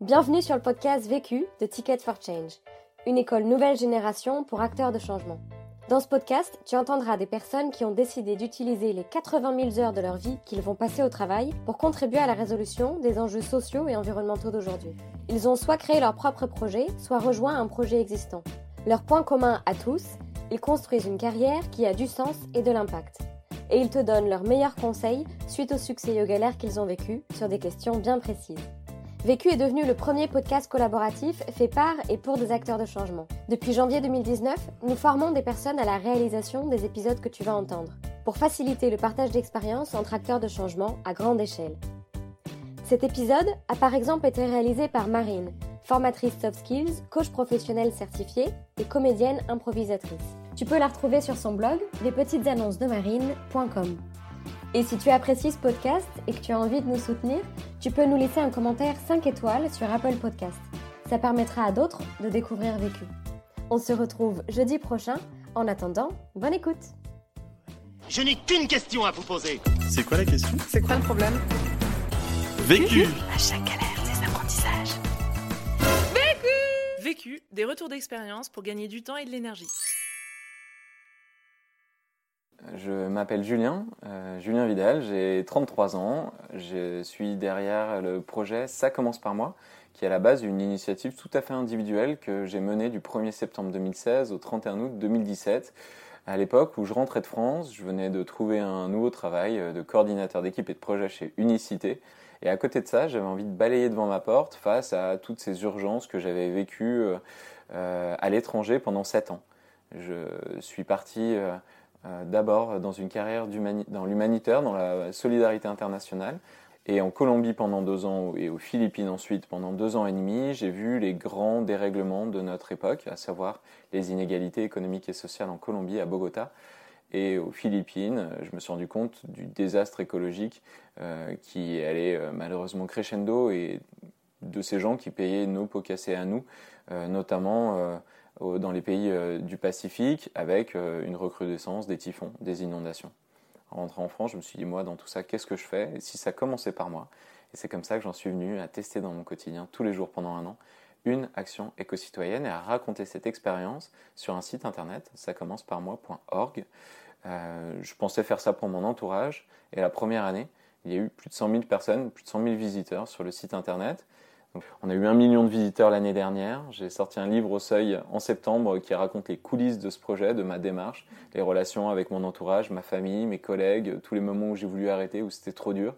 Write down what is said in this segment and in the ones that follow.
Bienvenue sur le podcast Vécu de Ticket for Change, une école nouvelle génération pour acteurs de changement. Dans ce podcast, tu entendras des personnes qui ont décidé d'utiliser les 80 000 heures de leur vie qu'ils vont passer au travail pour contribuer à la résolution des enjeux sociaux et environnementaux d'aujourd'hui. Ils ont soit créé leur propre projet, soit rejoint un projet existant. Leur point commun à tous, ils construisent une carrière qui a du sens et de l'impact. Et ils te donnent leurs meilleurs conseils suite au succès et aux galères qu'ils ont vécu sur des questions bien précises. Vécu est devenu le premier podcast collaboratif fait par et pour des acteurs de changement. Depuis janvier 2019, nous formons des personnes à la réalisation des épisodes que tu vas entendre, pour faciliter le partage d'expériences entre acteurs de changement à grande échelle. Cet épisode a par exemple été réalisé par Marine, formatrice soft skills, coach professionnel certifiée et comédienne improvisatrice. Tu peux la retrouver sur son blog lespetitesannonces-de-marine.com. Et si tu apprécies ce podcast et que tu as envie de nous soutenir, tu peux nous laisser un commentaire 5 étoiles sur Apple Podcast. Ça permettra à d'autres de découvrir Vécu. On se retrouve jeudi prochain. En attendant, bonne écoute. Je n'ai qu'une question à vous poser. C'est quoi la question? C'est quoi le problème? Vécu À chaque galère, des apprentissages. Vécu, des retours d'expérience pour gagner du temps et de l'énergie. Je m'appelle Julien, euh, Julien Vidal, j'ai 33 ans. Je suis derrière le projet Ça commence par moi, qui est à la base une initiative tout à fait individuelle que j'ai menée du 1er septembre 2016 au 31 août 2017. À l'époque où je rentrais de France, je venais de trouver un nouveau travail euh, de coordinateur d'équipe et de projet chez Unicité. Et à côté de ça, j'avais envie de balayer devant ma porte face à toutes ces urgences que j'avais vécues euh, à l'étranger pendant 7 ans. Je suis parti d'abord dans une carrière dans l'humanitaire, dans la solidarité internationale. Et en Colombie pendant deux ans et aux Philippines ensuite pendant deux ans et demi, j'ai vu les grands dérèglements de notre époque, à savoir les inégalités économiques et sociales en Colombie, à Bogota. Et aux Philippines, je me suis rendu compte du désastre écologique euh, qui allait euh, malheureusement crescendo et de ces gens qui payaient nos pots cassés à nous, notamment dans les pays euh, du Pacifique avec euh, une recrudescence des typhons, des inondations. En rentrant en France, je me suis dit, moi, dans tout ça, qu'est-ce que je fais? Et si ça commençait par moi? Et c'est comme ça que j'en suis venu à tester dans mon quotidien, tous les jours pendant un an, une action éco-citoyenne et à raconter cette expérience sur un site internet, ça commence par moi.org. Euh, je pensais faire ça pour mon entourage. Et la première année, il y a eu plus de 100 000 personnes, plus de 100 000 visiteurs sur le site internet on a eu un million de visiteurs l'année dernière. J'ai sorti un livre au seuil en septembre qui raconte les coulisses de ce projet, de ma démarche, les relations avec mon entourage, ma famille, mes collègues, tous les moments où j'ai voulu arrêter, où c'était trop dur.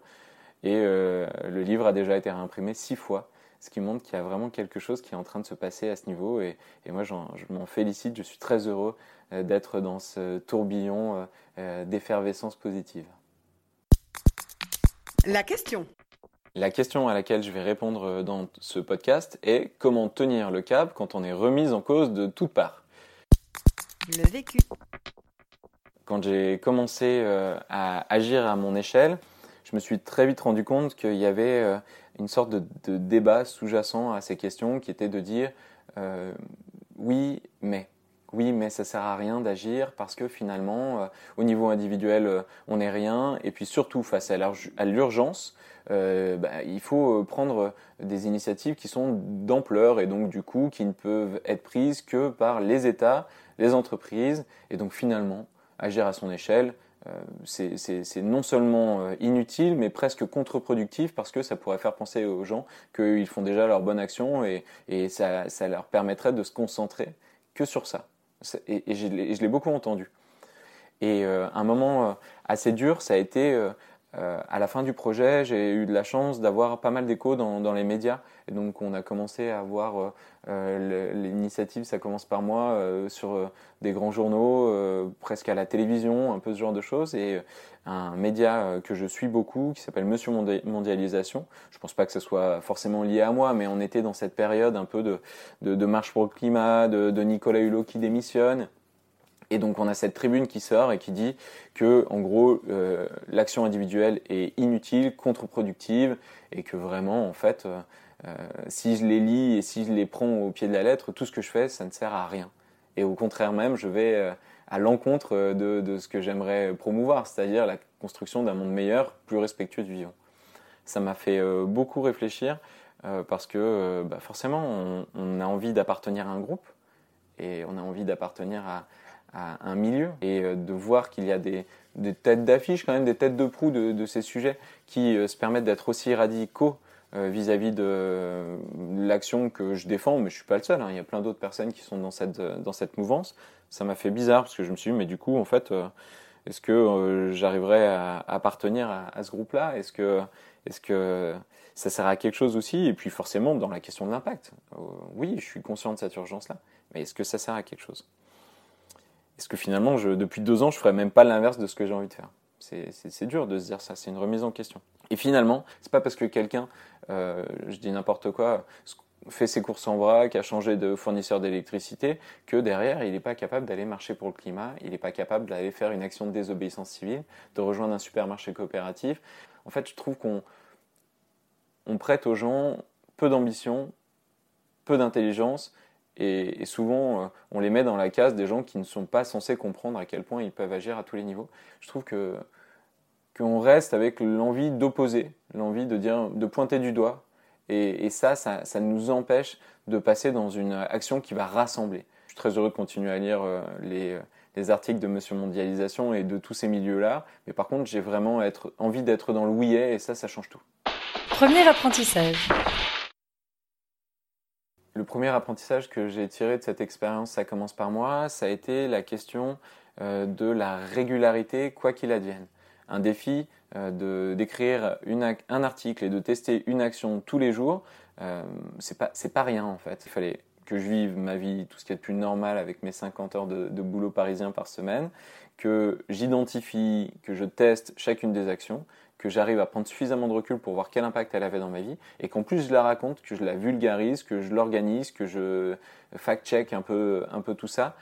Et euh, le livre a déjà été réimprimé six fois, ce qui montre qu'il y a vraiment quelque chose qui est en train de se passer à ce niveau. Et, moi, je m'en félicite. Je suis très heureux euh, d'être dans ce tourbillon euh, d'effervescence positive. La question. La question à laquelle je vais répondre euh, dans ce podcast est comment tenir le cap quand on est remis en cause de toutes parts Le vécu. Quand j'ai commencé euh, à agir à mon échelle, je me suis très vite rendu compte qu'il y avait euh, une sorte de, débat sous-jacent à ces questions qui était de dire oui, mais. Oui, mais ça sert à rien d'agir parce que finalement, au niveau individuel, on n'est rien. Et puis surtout, face à l'urgence, euh, bah, il faut euh, prendre des initiatives qui sont d'ampleur et donc du coup qui ne peuvent être prises que par les États, les entreprises et donc finalement agir à son échelle. Euh, c'est non seulement inutile, mais presque contre-productif parce que ça pourrait faire penser aux gens qu'ils font déjà leur bonne action et, ça, leur permettrait de se concentrer que sur ça. Et, je l'ai beaucoup entendu. Et un moment assez dur, ça a été euh, à la fin du projet, j'ai eu de la chance d'avoir pas mal d'échos dans, dans, les médias. Et donc, on a commencé à voir euh, euh l'initiative, ça commence par moi, euh, sur des grands journaux, presque à la télévision, un peu ce genre de choses. Et un média que je suis beaucoup, qui s'appelle Monsieur Mondialisation. Je pense pas que ce soit forcément lié à moi, mais on était dans cette période un peu de, de, de marche pour le climat, de, de Nicolas Hulot qui démissionne. Et donc on a cette tribune qui sort et qui dit que en gros euh, l'action individuelle est inutile, contre-productive et que vraiment en fait euh, euh, si je les lis et si je les prends au pied de la lettre, tout ce que je fais ça ne sert à rien. Et au contraire même, je vais à l'encontre de, de, ce que j'aimerais promouvoir, c'est-à-dire la construction d'un monde meilleur, plus respectueux du vivant. Ça m'a fait beaucoup réfléchir parce que bah, forcément, on a envie d'appartenir à un groupe et on a envie d'appartenir à, à un milieu et euh, de voir qu'il y a des, des têtes d'affiche, quand même des têtes de proue de, ces sujets qui euh, se permettent d'être aussi radicaux euh, vis-à-vis de l'action que je défends, mais je suis pas le seul, hein, il y a plein d'autres personnes qui sont dans cette, dans cette mouvance. Ça m'a fait bizarre parce que je me suis dit, mais du coup, en fait, est-ce que j'arriverai à, appartenir à, à ce groupe-là? Est-ce que, est-ce que ça sert à quelque chose aussi? Et puis forcément, dans la question de l'impact, oui, je suis conscient de cette urgence-là, mais est-ce que ça sert à quelque chose? Est-ce que finalement, depuis deux ans, je ferais même pas l'inverse de ce que j'ai envie de faire? C'est, dur de se dire ça, c'est une remise en question. Et finalement, c'est pas parce que quelqu'un, euh, je dis n'importe quoi, fait ses courses en vrac, a changé de fournisseur d'électricité, que derrière, il n'est pas capable d'aller marcher pour le climat, il n'est pas capable d'aller faire une action de désobéissance civile, de rejoindre un supermarché coopératif. En fait, je trouve qu'on on prête aux gens peu d'ambition, peu d'intelligence, et, souvent, euh, on les met dans la case des gens qui ne sont pas censés comprendre à quel point ils peuvent agir à tous les niveaux. Je trouve que qu'on reste avec l'envie d'opposer, l'envie de dire, de pointer du doigt, et, ça, ça, ça nous empêche de passer dans une action qui va rassembler. Je suis très heureux de continuer à lire euh, les, les articles de Monsieur Mondialisation et de tous ces milieux-là, mais par contre, j'ai vraiment envie d'être dans le oui-et, et ça, ça change tout. Premier apprentissage. Le premier apprentissage que j'ai tiré de cette expérience, ça commence par moi, ça a été la question euh, de la régularité, quoi qu'il advienne. Un défi euh, d'écrire un article et de tester une action tous les jours, euh, c'est pas rien en fait. Il fallait que je vive ma vie, tout ce qui est de plus normal avec mes 50 heures de boulot parisien par semaine, que j'identifie, que je teste chacune des actions, que j'arrive à prendre suffisamment de recul pour voir quel impact elle avait dans ma vie, et qu'en plus je la raconte, que je la vulgarise, que je l'organise, que je fact-check un peu, un peu tout ça,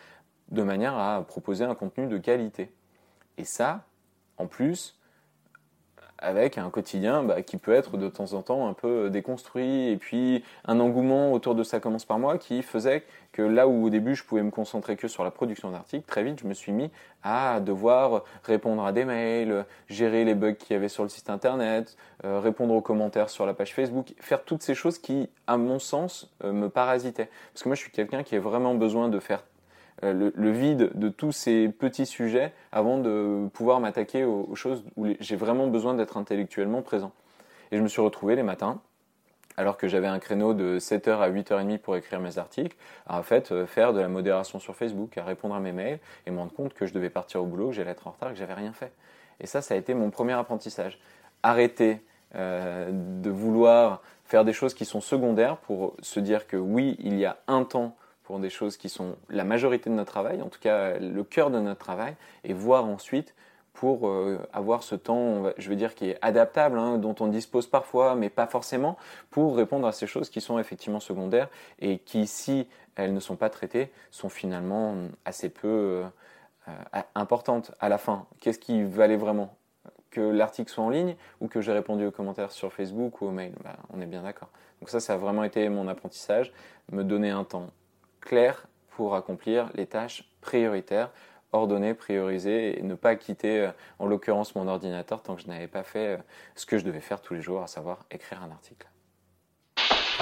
de manière à proposer un contenu de qualité. Et ça, en plus, avec un quotidien bah, qui peut être de temps en temps un peu déconstruit, et puis un engouement autour de ça commence par moi qui faisait que là où au début je pouvais me concentrer que sur la production d'articles, très vite je me suis mis à devoir répondre à des mails, gérer les bugs qu'il y avait sur le site internet, euh, répondre aux commentaires sur la page Facebook, faire toutes ces choses qui, à mon sens, euh, me parasitaient. Parce que moi je suis quelqu'un qui a vraiment besoin de faire euh, le, le vide de tous ces petits sujets avant de pouvoir m'attaquer aux, choses où j'ai vraiment besoin d'être intellectuellement présent. Et je me suis retrouvé les matins, alors que j'avais un créneau de 7h à 8h30 pour écrire mes articles, à en fait euh, faire de la modération sur Facebook, à répondre à mes mails et me rendre compte que je devais partir au boulot, que j'allais être en retard, que j'avais rien fait. Et ça, ça a été mon premier apprentissage. Arrêter euh, de vouloir faire des choses qui sont secondaires pour se dire que oui, il y a un temps des choses qui sont la majorité de notre travail, en tout cas le cœur de notre travail, et voir ensuite pour euh, avoir ce temps, je veux dire, qui est adaptable, hein, dont on dispose parfois, mais pas forcément, pour répondre à ces choses qui sont effectivement secondaires et qui, si elles ne sont pas traitées, sont finalement assez peu euh, euh, importantes à la fin. Qu'est-ce qui valait vraiment? Que l'article soit en ligne ou que j'ai répondu aux commentaires sur Facebook ou aux mails Bah, On est bien d'accord. Donc ça, ça a vraiment été mon apprentissage, me donner un temps clair pour accomplir les tâches prioritaires, ordonnées, priorisées, et ne pas quitter, euh, en l'occurrence, mon ordinateur tant que je n'avais pas fait euh, ce que je devais faire tous les jours, à savoir écrire un article.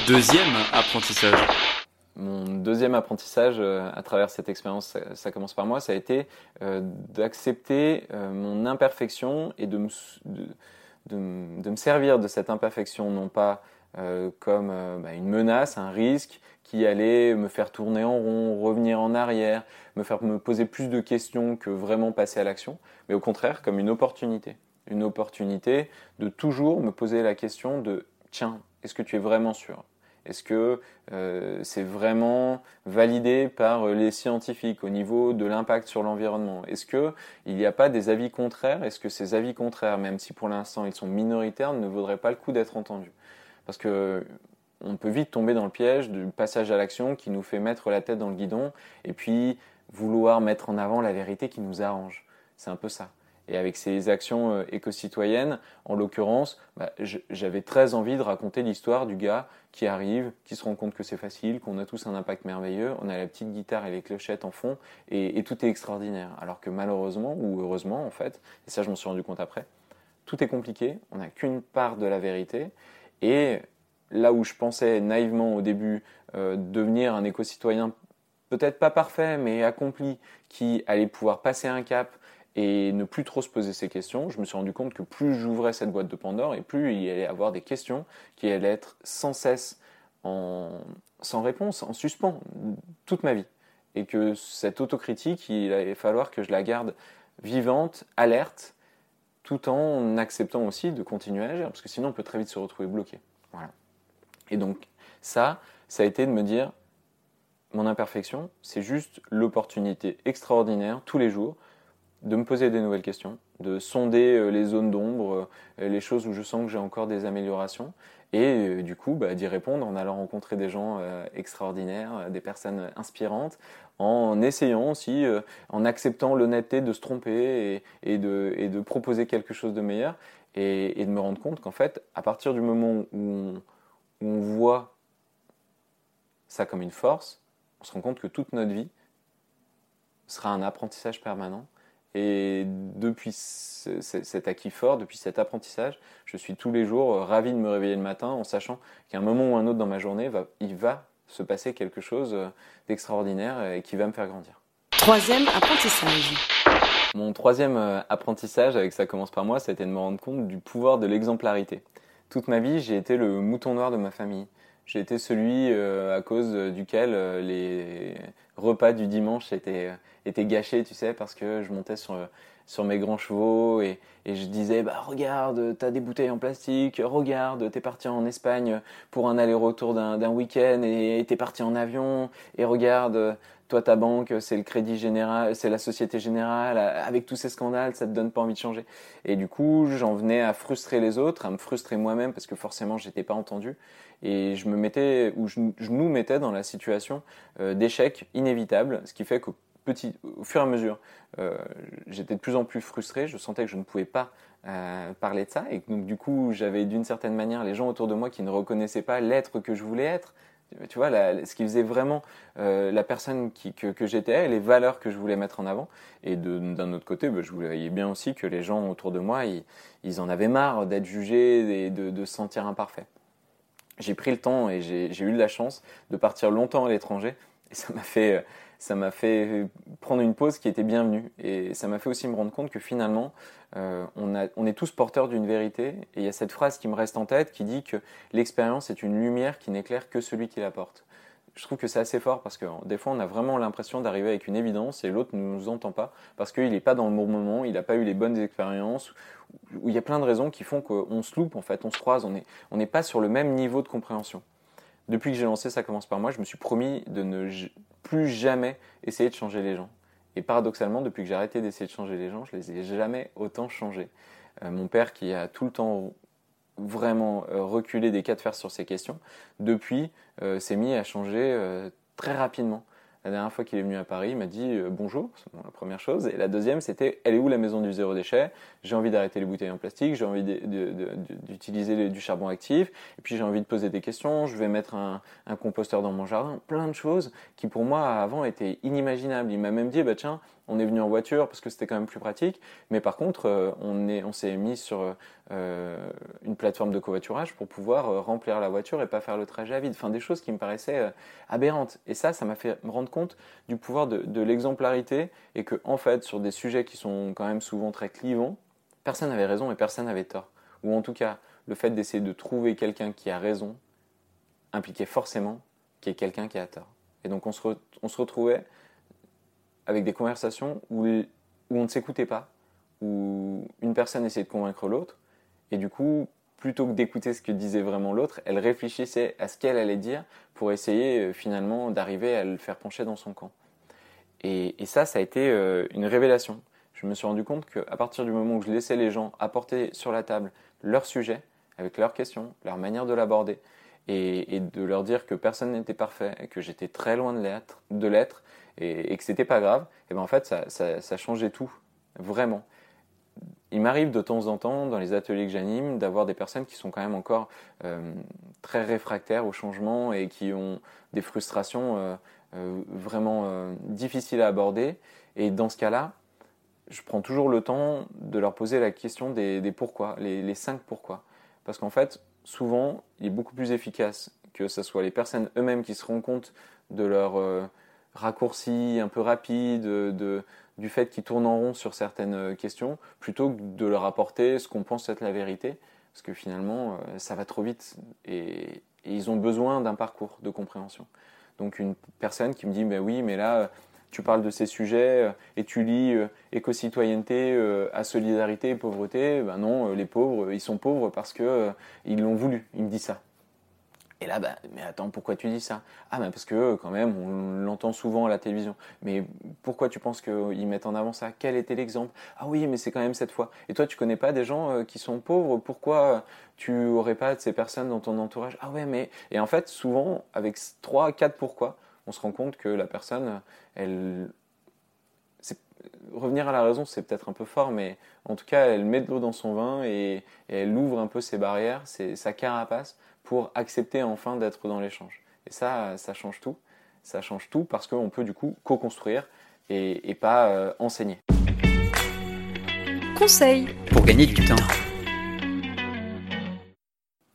Deuxième apprentissage. Mon deuxième apprentissage euh, à travers cette expérience, ça, commence par moi, ça a été d'accepter mon imperfection et de me, de, de m- de me servir de cette imperfection, non pas comme euh, bah, une menace, un risque qui allait me faire tourner en rond, revenir en arrière, me faire me poser plus de questions que vraiment passer à l'action, mais au contraire comme une opportunité. Une opportunité de toujours me poser la question de tiens, est-ce que tu es vraiment sûr? Est-ce que euh, c'est vraiment validé par euh, les scientifiques au niveau de l'impact sur l'environnement? Est-ce que il n'y a pas des avis contraires? Est-ce que ces avis contraires, même si pour l'instant ils sont minoritaires, ne vaudraient pas le coup d'être entendus? Parce que on peut vite tomber dans le piège du passage à l'action qui nous fait mettre la tête dans le guidon et puis vouloir mettre en avant la vérité qui nous arrange. C'est un peu ça. Et avec ces actions euh, éco-citoyennes, en l'occurrence, bah, j'avais très envie de raconter l'histoire du gars qui arrive, qui se rend compte que c'est facile, qu'on a tous un impact merveilleux, on a la petite guitare et les clochettes en fond, et, et tout est extraordinaire. Alors que malheureusement, ou heureusement en fait, et ça je m'en suis rendu compte après, tout est compliqué, on n'a qu'une part de la vérité, et là où je pensais naïvement au début euh, devenir un éco-citoyen peut-être pas parfait, mais accompli, qui allait pouvoir passer un cap et ne plus trop se poser ces questions, je me suis rendu compte que plus j'ouvrais cette boîte de Pandore et plus il y allait avoir des questions qui allaient être sans cesse sans réponse, en suspens, toute ma vie. Et que cette autocritique, il allait falloir que je la garde vivante, alerte, tout en acceptant aussi de continuer à agir, parce que sinon on peut très vite se retrouver bloqué. Voilà. Et donc ça, ça a été de me dire, mon imperfection, c'est juste l'opportunité extraordinaire tous les jours de me poser des nouvelles questions, de sonder euh, les zones d'ombre, euh, les choses où je sens que j'ai encore des améliorations, et euh, du coup bah, d'y répondre en allant rencontrer des gens extraordinaires, des personnes inspirantes, en essayant aussi, en acceptant l'honnêteté de se tromper et, de, proposer quelque chose de meilleur, et, de me rendre compte qu'en fait, à partir du moment où on voit ça comme une force, on se rend compte que toute notre vie sera un apprentissage permanent. Et depuis cet acquis fort, depuis cet apprentissage, je suis tous les jours ravi de me réveiller le matin en sachant qu'à un moment ou un autre dans ma journée, il va se passer quelque chose d'extraordinaire et qui va me faire grandir. Troisième apprentissage. Mon troisième euh, apprentissage, avec ça commence par moi, c'était de me rendre compte du pouvoir de l'exemplarité. Toute ma vie, j'ai été le mouton noir de ma famille. J'ai été celui euh, à cause duquel euh, les repas du dimanche étaient, étaient gâchés, tu sais, parce que je montais sur, mes grands chevaux et, et je disais bah regarde t'as des bouteilles en plastique regarde t'es parti en Espagne pour un aller-retour d'un week-end et t'es parti en avion et regarde toi ta banque c'est le crédit général c'est la société générale avec tous ces scandales ça te donne pas envie de changer. Et du coup j'en venais à frustrer les autres à me frustrer moi-même parce que forcément j'étais pas entendu. Et je me mettais ou je, nous mettais dans la situation euh, d'échec inévitable ce qui fait qu'au petit au fur et à mesure euh, j'étais de plus en plus frustré je sentais que je ne pouvais pas euh, parler de ça. Et donc du coup j'avais d'une certaine manière les gens autour de moi qui ne reconnaissaient pas l'être que je voulais être tu vois, ce qui faisait vraiment euh, la personne que, j'étais, les valeurs que je voulais mettre en avant. Et d'un autre côté, bah, je voyais bien aussi que les gens autour de moi, ils, en avaient marre d'être jugés et de, se sentir imparfaits. J'ai pris le temps et j'ai eu de la chance de partir longtemps à l'étranger. Et ça m'a fait, ça m'a fait prendre une pause qui était bienvenue. Et ça m'a fait aussi me rendre compte que finalement, euh, on, est tous porteurs d'une vérité. Et il y a cette phrase qui me reste en tête qui dit que l'expérience est une lumière qui n'éclaire que celui qui la porte. Je trouve que c'est assez fort parce que des fois on a vraiment l'impression d'arriver avec une évidence et l'autre ne nous entend pas parce qu'il n'est pas dans le bon moment, il n'a pas eu les bonnes expériences, où il y a plein de raisons qui font qu'on se loupe en fait, on se croise, on n'est pas sur le même niveau de compréhension. Depuis que j'ai lancé Ça commence par moi, je me suis promis de ne plus jamais essayer de changer les gens. Et paradoxalement, depuis que j'ai arrêté d'essayer de changer les gens, je les ai jamais autant changés. Euh, mon père, qui a tout le temps vraiment euh, reculé des cas de fer sur ces questions, depuis, euh, s'est mis à changer très rapidement. La dernière fois qu'il est venu à Paris, il m'a dit euh, bonjour, c'est la première chose. Et la deuxième, c'était elle est où la maison du zéro déchet? J'ai envie d'arrêter les bouteilles en plastique, j'ai envie d'utiliser du charbon actif, et puis j'ai envie de poser des questions, je vais mettre un, composteur dans mon jardin, plein de choses qui pour moi avant étaient inimaginables. Il m'a même dit bah tiens, on est venu en voiture parce que c'était quand même plus pratique, mais par contre, euh, on est, on s'est mis sur euh, une plateforme de covoiturage pour pouvoir remplir la voiture et pas faire le trajet à vide. Enfin, des choses qui me paraissaient aberrantes. Et ça, ça m'a fait me rendre compte du pouvoir de, l'exemplarité et que, en fait, sur des sujets qui sont quand même souvent très clivants, personne n'avait raison et personne n'avait tort. Ou en tout cas, le fait d'essayer de trouver quelqu'un qui a raison impliquait forcément qu'il y ait quelqu'un qui a tort. Et donc, on se retrouvait avec des conversations où, où on ne s'écoutait pas, où une personne essayait de convaincre l'autre, et du coup, plutôt que d'écouter ce que disait vraiment l'autre, elle réfléchissait à ce qu'elle allait dire pour essayer euh, finalement d'arriver à le faire pencher dans son camp. Et, ça, ça a été euh, une révélation. Je me suis rendu compte qu'à partir du moment où je laissais les gens apporter sur la table leur sujet, avec leurs questions, leur manière de l'aborder, et, de leur dire que personne n'était parfait, que j'étais très loin de l'être, l'être, et, que c'était pas grave, et ben en fait, ça, changeait tout, vraiment il m'arrive de temps en temps, dans les ateliers que j'anime, d'avoir des personnes qui sont quand même encore euh, très réfractaires au changement et qui ont des frustrations euh, euh, vraiment difficiles à aborder. Et dans ce cas-là, je prends toujours le temps de leur poser la question des, pourquoi, les, cinq pourquoi. Parce qu'en fait, souvent, il est beaucoup plus efficace que ce soit les personnes eux-mêmes qui se rendent compte de leur raccourcis un peu rapide, de, du fait qu'ils tournent en rond sur certaines euh, questions, plutôt que de leur apporter ce qu'on pense être la vérité, parce que finalement, euh, ça va trop vite et, ils ont besoin d'un parcours de compréhension. Donc une personne qui me dit, ben oui, mais là, tu parles de ces sujets et tu lis éco-citoyenneté à solidarité et pauvreté, ben non, les pauvres, ils sont pauvres parce qu'ils ils l'ont voulu, il me dit ça. Et là, bah, mais attends, pourquoi tu dis ça? Ah, bah parce que quand même, on l'entend souvent à la télévision. Mais pourquoi tu penses qu'ils mettent en avant ça? Quel était l'exemple? Ah oui, mais c'est quand même cette fois. Et toi, tu connais pas des gens euh, qui sont pauvres? Pourquoi tu aurais pas de ces personnes dans ton entourage? Ah ouais, mais et en fait, souvent, avec trois, quatre pourquoi, on se rend compte que la personne, elle revenir à la raison, c'est peut-être un peu fort, mais en tout cas, elle met de l'eau dans son vin et, elle ouvre un peu ses barrières, sa carapace, pour accepter enfin d'être dans l'échange. Et ça, ça change tout. Ça change tout parce qu'on peut du coup co-construire et, pas euh, enseigner. Conseil pour gagner du temps.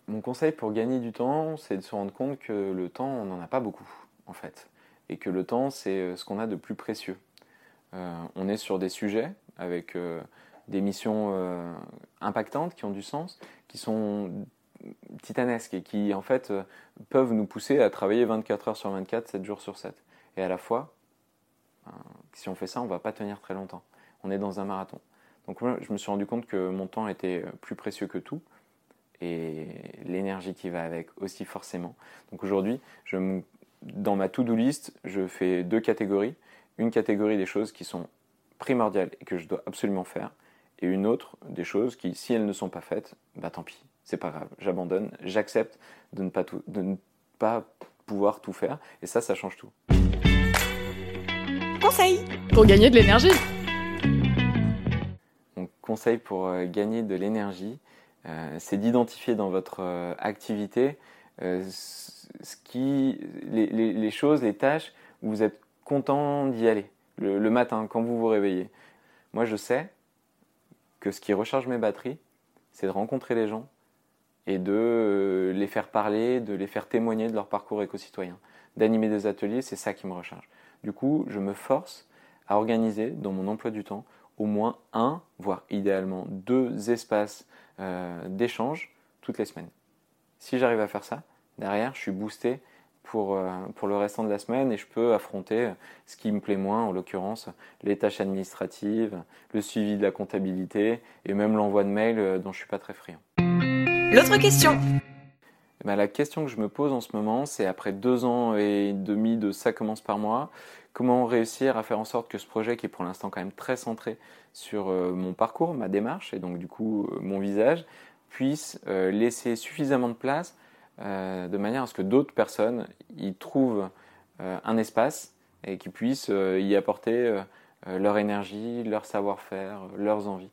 Mon conseil pour gagner du temps, c'est de se rendre compte que le temps, on n'en a pas beaucoup, en fait. Et que le temps, c'est euh, ce qu'on a de plus précieux. Euh, on est sur des sujets avec des missions impactantes qui ont du sens, qui sont titanesques et qui en fait euh, peuvent nous pousser à travailler 24 heures sur 24, 7 jours sur 7. Et à la fois, ben, si on fait ça, on va pas tenir très longtemps. On est dans un marathon. Donc moi, je me suis rendu compte que mon temps était plus précieux que tout et l'énergie qui va avec aussi forcément. Donc aujourd'hui, dans ma to-do list, je fais deux catégories. Une catégorie des choses qui sont primordiales et que je dois absolument faire, et une autre des choses qui, si elles ne sont pas faites, bah tant pis, c'est pas grave, j'abandonne, j'accepte de, ne pas de ne pas pouvoir tout faire, et ça, ça change tout. Conseil pour gagner de l'énergie. Mon conseil pour euh, gagner de l'énergie, euh, c'est d'identifier dans votre euh, activité ce qui, les, choses, les tâches où vous êtes content d'y aller le matin quand vous vous réveillez. Moi, je sais que ce qui recharge mes batteries, c'est de rencontrer les gens, et de euh, les faire parler, de les faire témoigner de leur parcours éco-citoyen. D'animer des ateliers, c'est ça qui me recharge. Du coup, je me force à organiser dans mon emploi du temps au moins un, voire idéalement deux espaces euh, d'échange toutes les semaines. Si j'arrive à faire ça, derrière, je suis boosté pour, euh, pour le restant de la semaine et je peux affronter ce qui me plaît moins, en l'occurrence les tâches administratives, le suivi de la comptabilité et même l'envoi de mails dont je ne suis pas très friand. L'autre question eh ben, La question que je me pose en ce moment, c'est après deux ans et demi de Ça commence par moi, comment réussir à faire en sorte que ce projet, qui est pour l'instant quand même très centré sur euh, mon parcours, ma démarche et donc du coup euh, mon visage, puisse euh, laisser suffisamment de place de manière à ce que d'autres personnes y trouvent un espace et qui puissent y apporter leur énergie, leur savoir-faire, leurs envies.